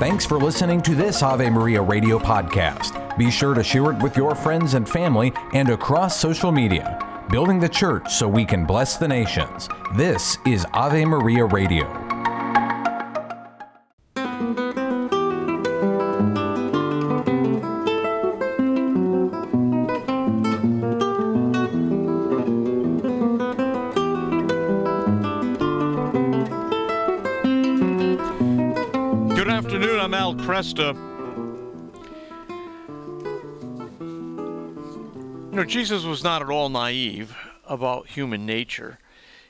Thanks for listening to this Ave Maria radio podcast. Be sure to share it with your friends and family and across social media. Building the church so we can bless the nations. This is Ave Maria Radio. I'm You know, Jesus was not at all naive about human nature.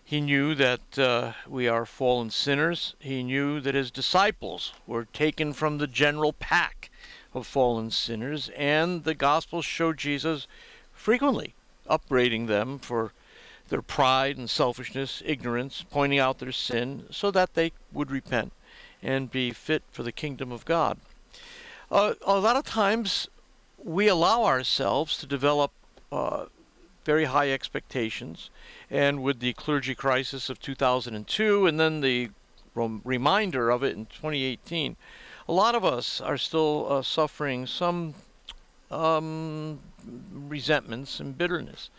He knew that uh, we are fallen sinners. He knew that his disciples were taken from the general pack of fallen sinners, and the Gospels show Jesus frequently upbraiding them for their pride and selfishness, ignorance, pointing out their sin, so that they would repent and be fit for the kingdom of God. Uh, a lot of times we allow ourselves to develop uh, very high expectations, and with the clergy crisis of 2002 and then the rem- reminder of it in 2018, a lot of us are still uh, suffering some um, resentments and bitterness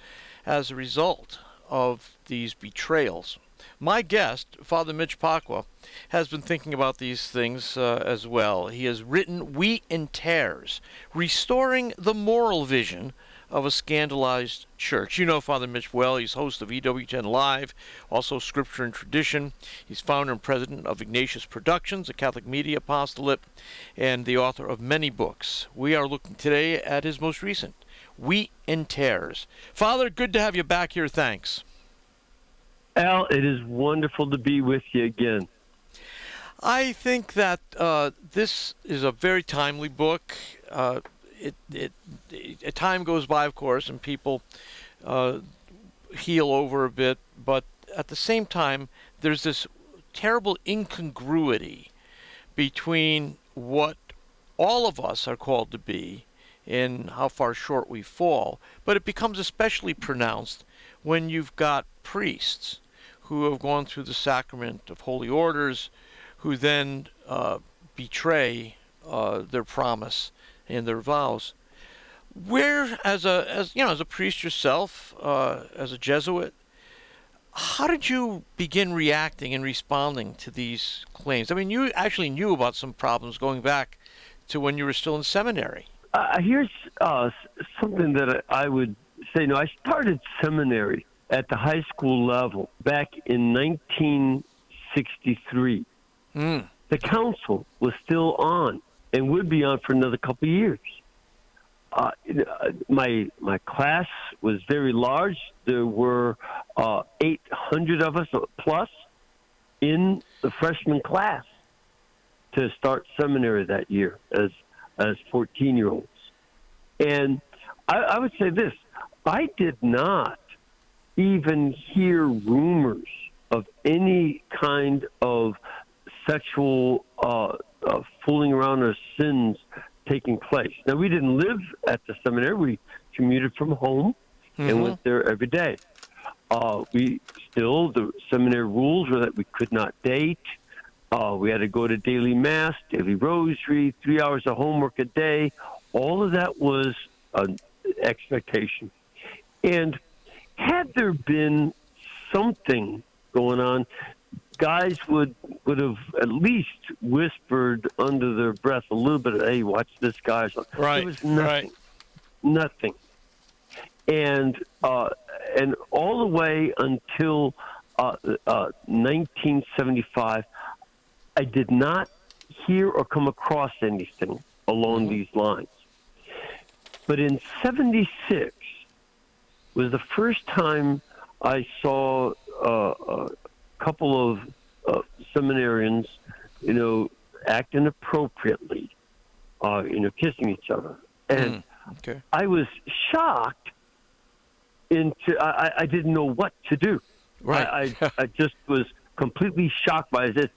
as a result of these betrayals. My guest, Father Mitch Pacwa, has been thinking about these things uh, as well. He has written Wheat and Tares, Restoring the Moral Vision of a Scandalized Church. You know Father Mitch well. He's host of EWTN Live, also Scripture and Tradition. He's founder and president of Ignatius Productions, a Catholic media apostolate, and the author of many books. We are looking today at his most recent, Wheat and Tares. Father, good to have you back here. Thanks. Al, it is wonderful to be with you again. I think that uh, this is a very timely book. Uh, it, it, it, time goes by, of course, and people uh, heal over a bit, but at the same time, there's this terrible incongruity between what all of us are called to be and how far short we fall. But it becomes especially pronounced when you've got priests who have gone through the sacrament of holy orders, who then uh, betray uh, their promise and their vows. Where, as a as you know, as a priest yourself, uh, as a Jesuit, how did you begin reacting and responding to these claims? I mean, you actually knew about some problems going back to when you were still in seminary. Uh, here's uh, something that I would say. No, I started seminary at the high school level back in 1963. Mm. The council was still on and would be on for another couple of years. Uh, my my class was very large. There were uh, 800 of us plus in the freshman class to start seminary that year as as 14 year olds. And I, I would say this: I did not even hear rumors of any kind of sexual uh, uh, fooling around or sins taking place. Now, we didn't live at the seminary. We commuted from home mm-hmm. and went there every day. Uh, we still, the seminary rules were that we could not date. Uh, we had to go to daily mass, daily rosary, three hours of homework a day. All of that was an expectation. And had there been something going on, guys would would have at least whispered under their breath a little bit "Hey, watch this guy." Right. There was nothing. Right. Nothing. And uh, and all the way until uh, uh, 1975, I did not hear or come across anything along mm-hmm. these lines. But in '76 was the first time I saw uh, a couple of uh, seminarians, you know, acting appropriately, uh, you know, kissing each other, and mm, okay. I was shocked. Into I, I didn't know what to do. Right. I, I, I just was completely shocked by this.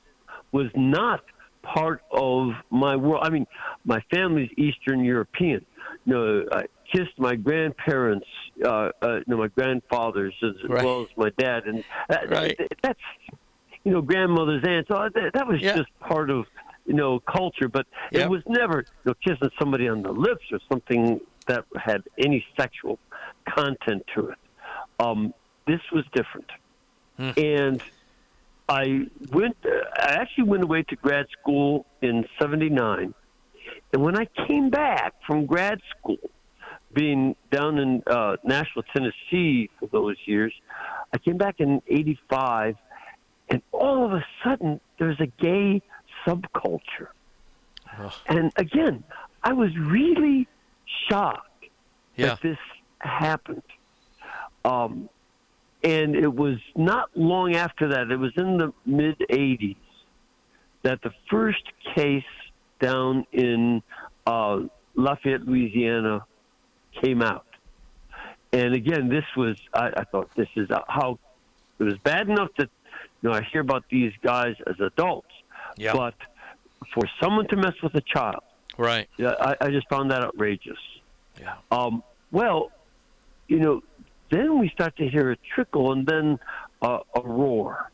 Was not part of my world. I mean, my family's Eastern European. You know, I kissed my grandparents, uh, uh, know, my grandfathers as right. well as my dad, and that, right. that's you know, grandmother's aunts. So that, that was yeah. just part of you know, culture, but Yep. it was never you know, kissing somebody on the lips or something that had any sexual content to it. Um, this was different, Hmm. and I went. I actually went away to grad school in '79, and when I came back from grad school, being down in uh, Nashville, Tennessee for those years, I came back in '85, and all of a sudden there's a gay subculture, Ugh. and again, I was really shocked Yeah. that this happened. Um, and it was not long after that, it was in the mid 80s, that the first case down in uh, Lafayette, Louisiana came out. And again, this was, I, I thought, this is how it was bad enough that, you know, I hear about these guys as adults, Yeah. but for someone to mess with a child, Right. yeah, I, I just found that outrageous. Yeah. Um, well, you know, then we start to hear a trickle and then uh, a roar,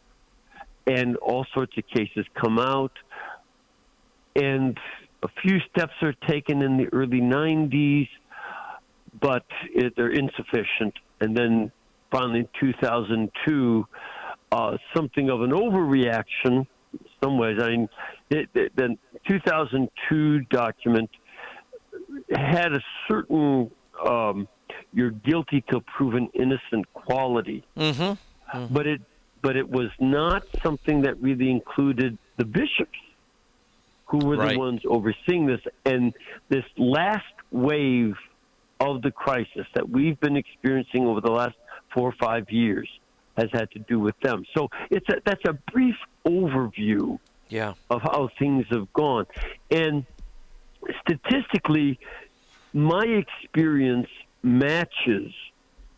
and all sorts of cases come out, and a few steps are taken in the early 90s, but it, they're insufficient. And then finally, in 2002, uh, something of an overreaction. In some ways, I mean, it, it, the 2002 document had a certain um, "you're guilty till proven innocent" quality, Mm-hmm. but it but it was not something that really included the bishops, who were Right. the ones overseeing this, and this last wave of the crisis that we've been experiencing over the last four or five years has had to do with them. So it's a, that's a brief overview Yeah. of how things have gone. And statistically, my experience matches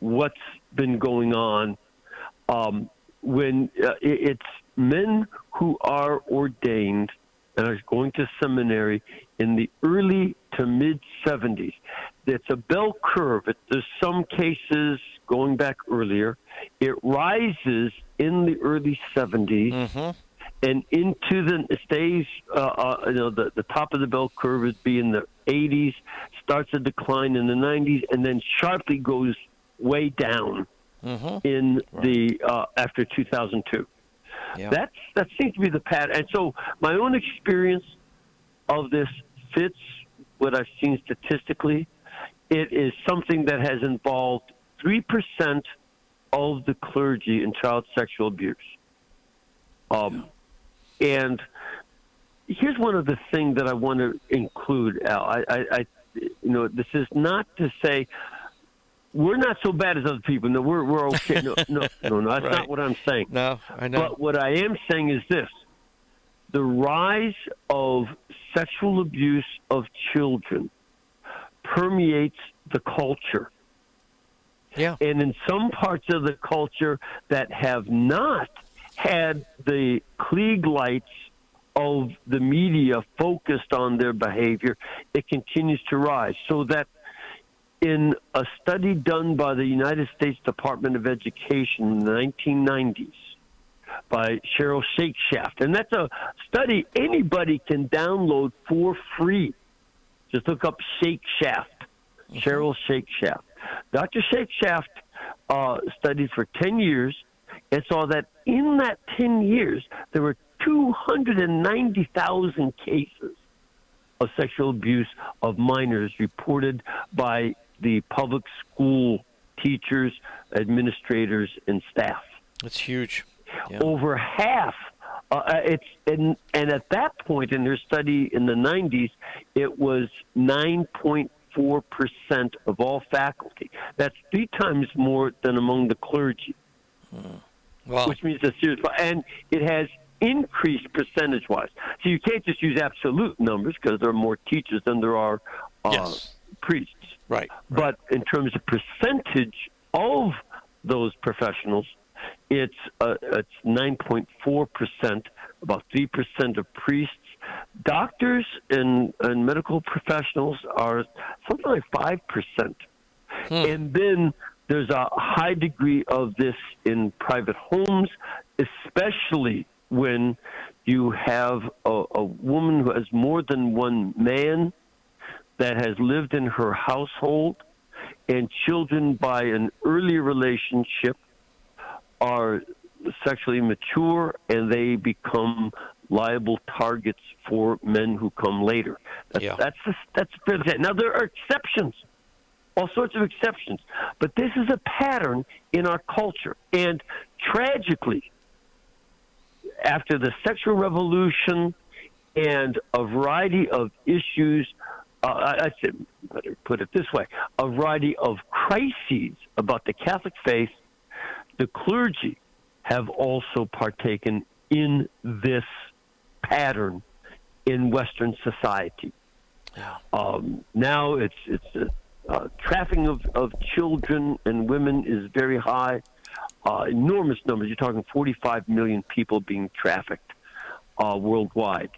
what's been going on um, when uh, it's men who are ordained and are going to seminary in the early to mid 70s. It's a bell curve. It, there's some cases going back earlier. It rises in the early 70s Mm-hmm. and into the it stays uh, uh, you know the, the top of the bell curve would be in the 80s starts a decline in the 90s and then sharply goes way down Mm-hmm. in the uh, after 2002 Yeah. that's that seems to be the pattern and so my own experience of this fits what i've seen statistically it is something that has involved 3% of the clergy in child sexual abuse um, and here's one of the things that I want to include, Al. I, I, I, you know, this is not to say we're not so bad as other people. No, we're we're okay. No, no, no, no. That's Right. not what I'm saying. No, I know. But what I am saying is this: the rise of sexual abuse of children permeates the culture yeah. and in some parts of the culture that have not had the Klieg lights of the media focused on their behavior, it continues to rise. So that in a study done by the United States Department of Education in the 1990s by Cheryl Shakeshaft, and that's a study anybody can download for free. Just look up Shakeshaft, Cheryl Shake Shaft. Dr. Shakeshaft uh, studied for 10 years and saw that in that 10 years, there were 290,000 cases of sexual abuse of minors reported by the public school teachers, administrators, and staff That's huge. Yeah. over half. Uh, it's and and at that point in their study in the 90s, it was 9.4 percent of all faculty. That's three times more than among the clergy, Well, which means a serious. And it has increased percentage-wise. So you can't just use absolute numbers because there are more teachers than there are uh, Yes. priests. right. But in terms of percentage of those professionals, it's uh, it's 9.4 percent, about three percent of priests. Doctors and, and medical professionals are something like five percent, and then there's a high degree of this in private homes, especially when you have a, a woman who has more than one man that has lived in her household and children by an early relationship are sexually mature and they become liable targets for men who come later. That's Yeah. that's that's to say. Now there are exceptions, all sorts of exceptions, but this is a pattern in our culture. And tragically, after the sexual revolution and a variety of issues, uh, I, I should better put it this way: a variety of crises about the Catholic faith, the clergy have also partaken in this pattern in Western society. Yeah. Um, now it's it's uh, uh, trafficking of, of children and women is very high, uh, enormous numbers. You're talking 45 million people being trafficked uh, worldwide,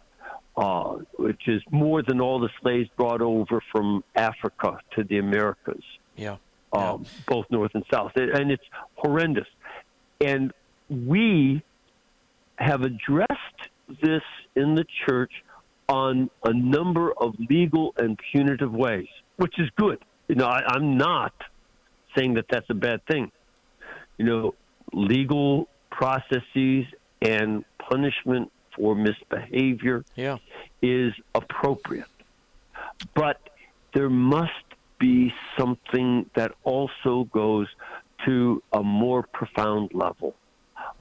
uh, which is more than all the slaves brought over from Africa to the Americas Yeah. Um, both north and south, and it's horrendous. And we have addressed this in the church on a number of legal and punitive ways, which is good. You know, I, I'm not saying that that's a bad thing. You know, legal processes and punishment for misbehavior Yeah. is appropriate. But there must be something that also goes to a more profound level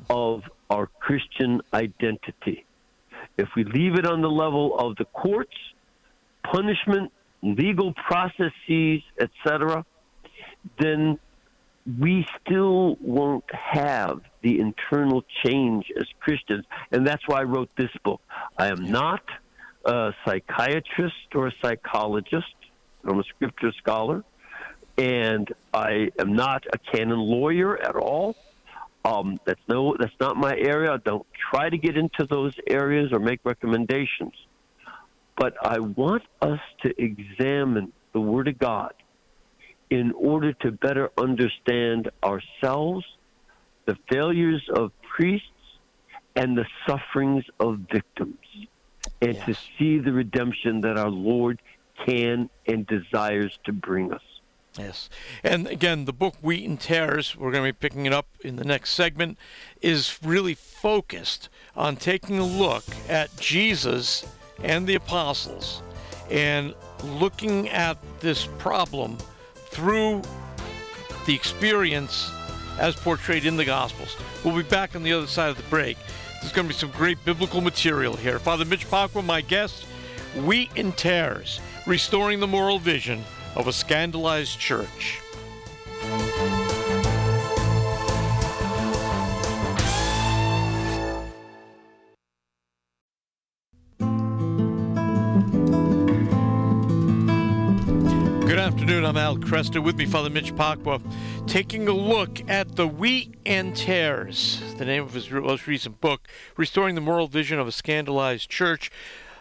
of our Christian identity. If we leave it on the level of the courts, punishment, legal processes, etc., then we still won't have the internal change as Christians. And that's why I wrote this book. I am not a psychiatrist or a psychologist. I'm a scripture scholar. And I am not a canon lawyer at all. Um, that's no, that's not my area. I don't try to get into those areas or make recommendations. But I want us to examine the Word of God in order to better understand ourselves, the failures of priests, and the sufferings of victims, and to see the redemption that our Lord can and desires to bring us. Yes. And again, the book Wheat and Tares, we're going to be picking it up in the next segment, is really focused on taking a look at Jesus and the apostles and looking at this problem through the experience as portrayed in the Gospels. We'll be back on the other side of the break. There's going to be some great biblical material here. Father Mitch Pacwa, my guest, Wheat and Tares, restoring the moral vision of a scandalized church. Good afternoon. I'm Al Kresta. With me, Father Mitch Pacwa, taking a look at the wheat and tares, the name of his most recent book, Restoring the Moral Vision of a Scandalized Church.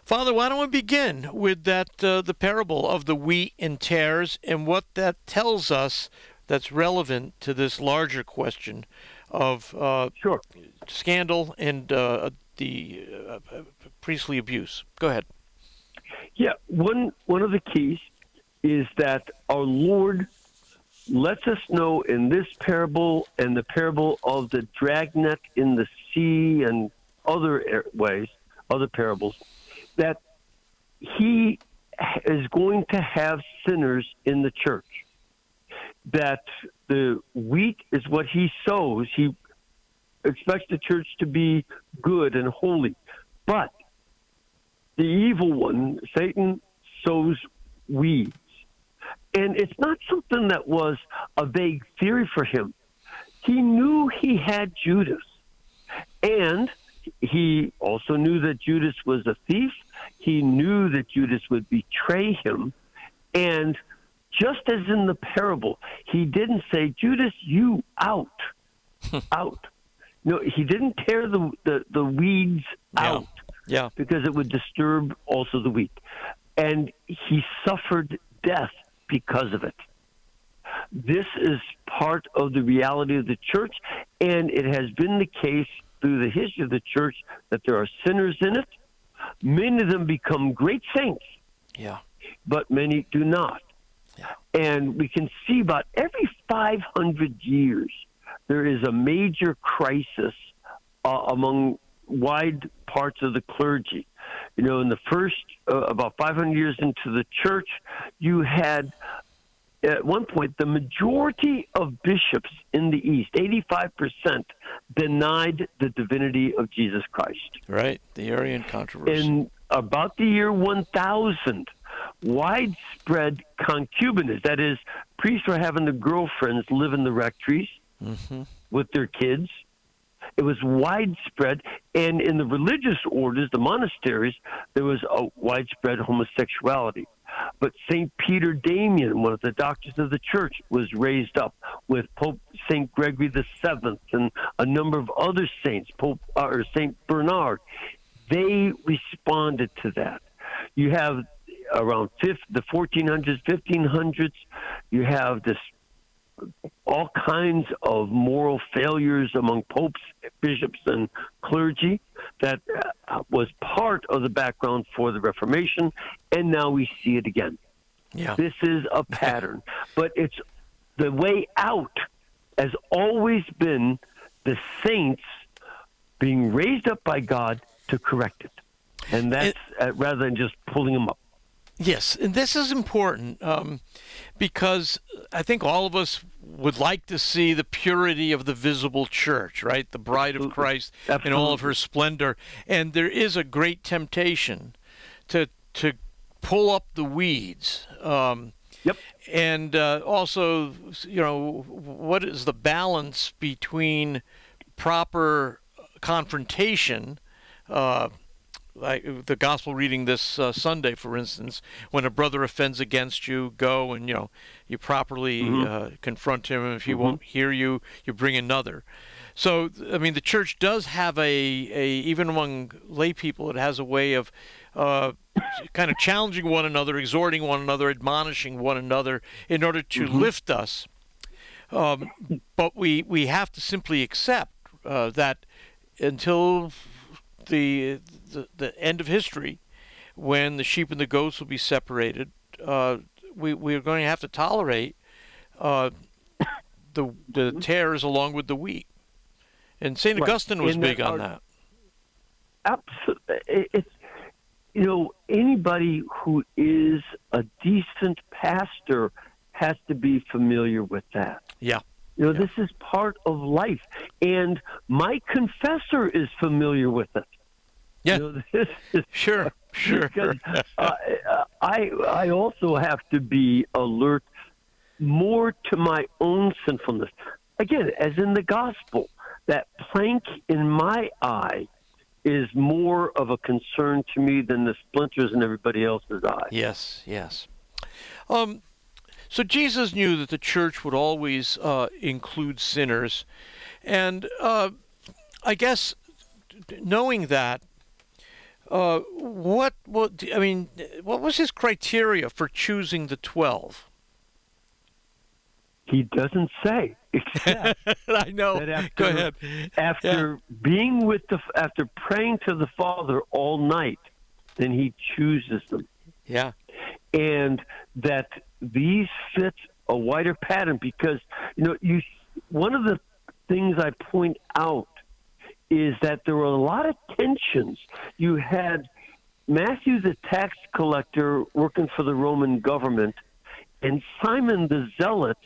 Father, why don't we begin with that uh, the parable of the wheat and tares and what that tells us that's relevant to this larger question of uh, Sure. scandal and uh, the uh, priestly abuse. Go ahead. Yeah, one one of the keys is that our Lord lets us know in this parable and the parable of the dragnet in the sea and other ways, other parables, that He is going to have sinners in the church. That the wheat is what He sows. He expects the church to be good and holy, but the evil one, Satan, sows weeds. And it's not something that was a vague theory for him. He knew he had Judas. And he also knew that Judas was a thief. He knew that Judas would betray him. And just as in the parable, he didn't say, Judas, you out. out. No, he didn't tear the, the, the weeds Yeah. out Yeah. because it would disturb also the weak. And he suffered death because of it. This is part of the reality of the church, and it has been the case through the history of the church that there are sinners in it. Many of them become great saints, Yeah. but many do not. Yeah. And we can see about every 500 years, there is a major crisis uh, among wide parts of the clergy. You know, in the first, uh, about 500 years into the church, you had at one point, the majority of bishops in the East, 85%, denied the divinity of Jesus Christ. Right. The Arian controversy. In about the year 1000, widespread concubinage, that is, priests were having their girlfriends live in the rectories mm-hmm. with their kids. It was widespread, and in the religious orders, the monasteries, there was a widespread homosexuality. But St. Peter Damian, one of the doctors of the church, was raised up with Pope St. Gregory the Seventh and a number of other saints, Pope uh, or St. Bernard. They responded to that. You have around 50, the 1400s, 1500s, you have this all kinds of moral failures among popes, bishops, and clergy that uh, was part of the background for the Reformation, and now we see it again. Yeah. This is a pattern, but it's the way out has always been the saints being raised up by God to correct it, and that's uh, rather than just pulling them up. Yes, and this is important um, because I think all of us would like to see the purity of the visible church, right? The bride of Christ Absolutely. in all of her splendor. And there is a great temptation to to pull up the weeds. Um, Yep. and uh, also, you know, what is the balance between proper confrontation? Uh, like the gospel reading this uh, Sunday, for instance, when a brother offends against you, go and you know you properly uh, confront him. If he won't hear you, you bring another. So I mean, the church does have a, a even among lay people, it has a way of uh, kind of challenging one another, exhorting one another, admonishing one another, in order to lift us. Um, but we we have to simply accept uh, that until the, the the end of history, when the sheep and the goats will be separated, uh, we we are going to have to tolerate uh, the the tares along with the wheat. And Saint Right. Augustine was And big on are- that. Absolutely. It's, you know, anybody who is a decent pastor has to be familiar with that. Yeah. You know, this is part of life. And my confessor is familiar with it. Yeah. You know, this is, Sure. Sure. because uh, I, I also have to be alert more to my own sinfulness. Again, as in the gospel, that plank in my eye is more of a concern to me than the splinters in everybody else's eye. Yes, yes. Um, so Jesus knew that the church would always uh, include sinners, and uh, I guess knowing that, uh, what what I mean, what was his criteria for choosing the twelve? He doesn't say, except I know. after, Go ahead. after being with the, after praying to the Father all night, then he chooses them. Yeah. and that these fit a wider pattern because you know you one of the things I point out is that there were a lot of tensions. You had Matthew the tax collector working for the Roman government and Simon the zealot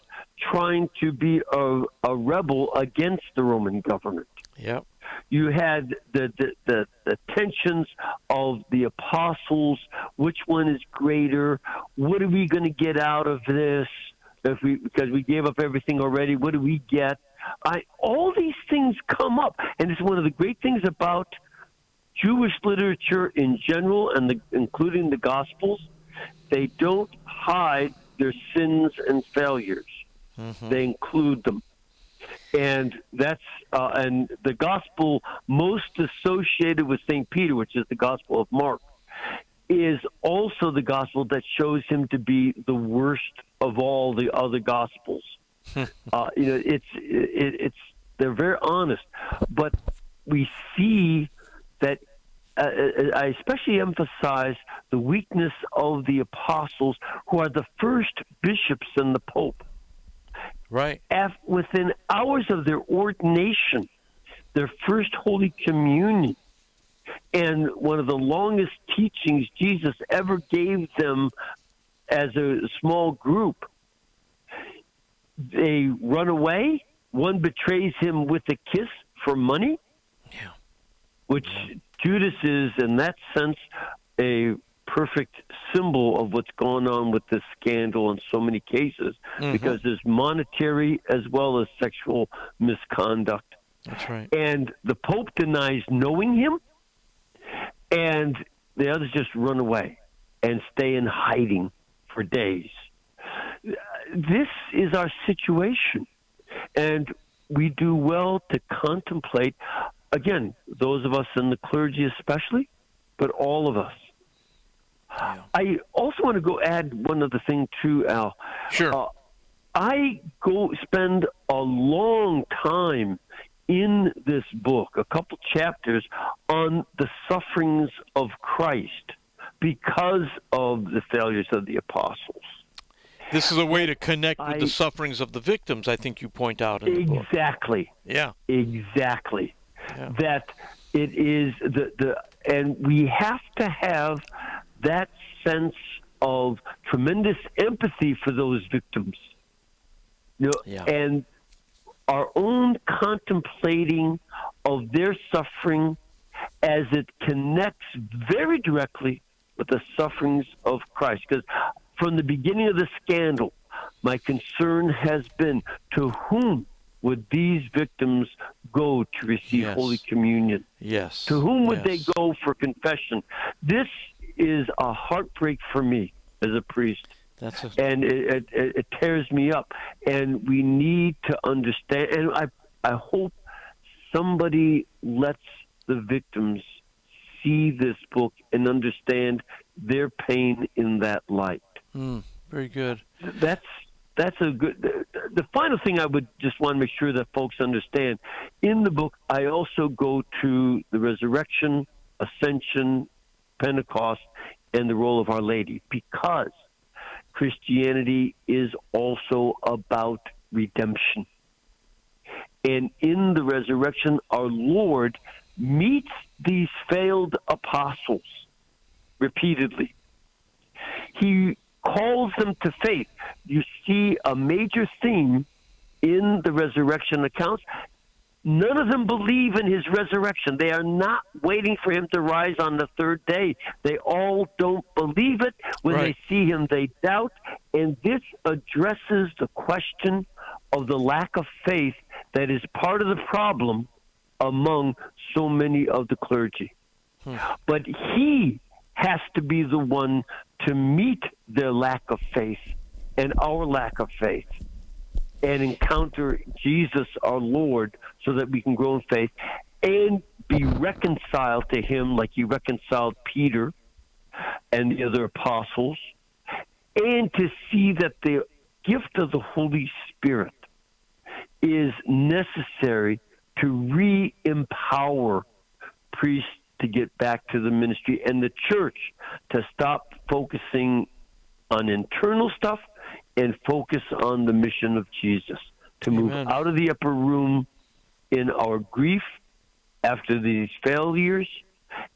trying to be a, a rebel against the Roman government Yep. You had the, the, the, the tensions of the apostles. Which one is greater? What are we going to get out of this? If we because we gave up everything already, what do we get? I, all these things come up, and it's one of the great things about Jewish literature in general, and the, including the Gospels. They don't hide their sins and failures; mm-hmm. they include them and that's uh, and the gospel most associated with Saint Peter, which is the Gospel of Mark, is also the gospel that shows him to be the worst of all the other gospels. uh, you know, it's it, it's they're very honest, but we see that uh, uh, I especially emphasize the weakness of the apostles, who are the first bishops and the Pope. Right. Af- within hours of their ordination, their first Holy Communion, and one of the longest teachings Jesus ever gave them as a small group, they run away. One betrays him with a kiss for money. Yeah. Which Judas is, in that sense, a perfect symbol of what's going on with this scandal in so many cases Mhm. because there's monetary as well as sexual misconduct. That's right. And the Pope denies knowing him, and the others just run away and stay in hiding for days. This is our situation. And we do well to contemplate, again, those of us in the clergy especially, but all of us. Yeah. I also want to go add one other thing too, Al. Sure. Uh, I go spend a long time in this book, a couple chapters on the sufferings of Christ because of the failures of the apostles. This is a way to connect with I- the sufferings of the victims, I think you point out in the book. Exactly. Yeah. Exactly. Yeah. That it is the the and we have to have that sense of tremendous empathy for those victims. You know, Yeah. and our own contemplating of their suffering as it connects very directly with the sufferings of Christ. Because from the beginning of the scandal, my concern has been to whom would these victims go to receive Yes. Holy Communion? Yes. To whom would yes. they go for confession? This is a heartbreak for me as a priest That's a, and it, it, it tears me up. And we need to understand. And I, I hope somebody lets the victims see this book and understand their pain in that light. mm, very good. That's that's a good. The, the final thing I would just want to make sure that folks understand in the book, I also go to the resurrection, ascension, Pentecost, and the role of Our Lady because Christianity is also about redemption. And in the resurrection, our Lord meets these failed apostles repeatedly. He calls them to faith. You see a major theme in the resurrection accounts. None of them believe in his resurrection. They are not waiting for him to rise on the third day. They all don't believe it. When Right. they see him, they doubt. And this addresses the question of the lack of faith that is part of the problem among so many of the clergy. Hmm. But he has to be the one to meet their lack of faith and our lack of faith and encounter Jesus our Lord so that we can grow in faith and be reconciled to him like he reconciled Peter and the other apostles and to see that the gift of the Holy Spirit is necessary to re empower priests to get back to the ministry and the church to stop focusing on internal stuff and focus on the mission of Jesus to move out of the upper room in our grief after these failures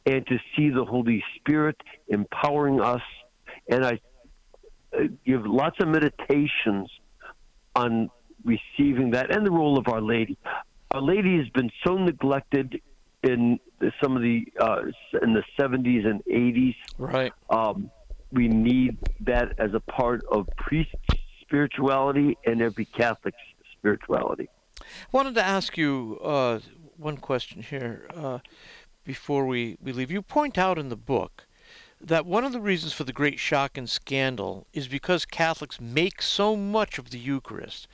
and to see the Holy Spirit empowering us. And I uh, give lots of meditations on receiving that and the role of Our Lady. Our Lady has been so neglected in some of the uh, in the 70s and 80s. Right. Um, we need that as a part of priest spirituality and every Catholic spirituality. Wanted to ask you uh, one question here uh, before we, we leave. You point out in the book that one of the reasons for the great shock and scandal is because Catholics make so much of the Eucharist,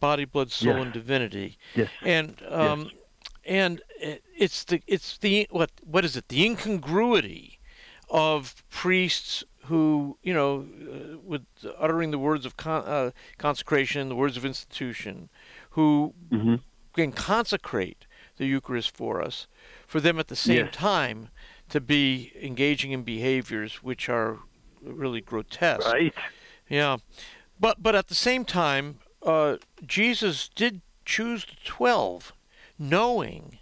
body, blood, soul, Yes. and divinity, Yes. and um, and it's the it's the what what is it the incongruity of priests who you know uh, with uttering the words of con- uh, consecration, the words of institution, who Mhm. can consecrate the Eucharist for us, for them at the same Yes. time to be engaging in behaviors which are really grotesque. Right. Yeah, but but at the same time, uh, Jesus did choose the twelve, knowing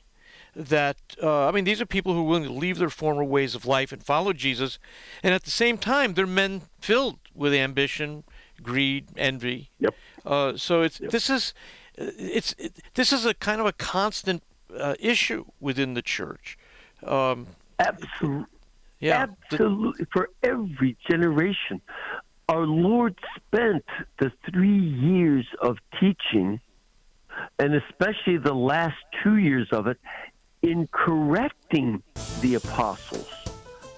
that uh, I mean these are people who are willing to leave their former ways of life and follow Jesus, and at the same time they're men filled with ambition, greed, envy. Yep. Uh, so it's this is it's it, this is a kind of a constant uh, issue within the church. Um, Absolutely. yeah, the- Absolutely. For every generation. Our Lord spent the three years of teaching, and especially the last two years of it, in correcting the apostles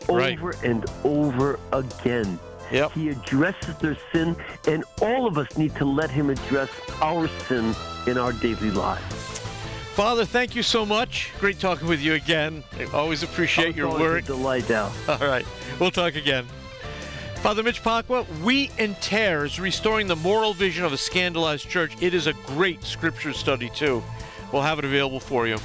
Right. over and over again. Yep. He addresses their sin, and all of us need to let him address our sin in our daily lives. Father, thank you so much. Great talking with you again. I always appreciate your work. delight, Al. All right. We'll talk again. Father Mitch Pacwa, Wheat and Tares, Restoring the Moral Vision of a Scandalized Church. It is a great scripture study, too. We'll have it available for you.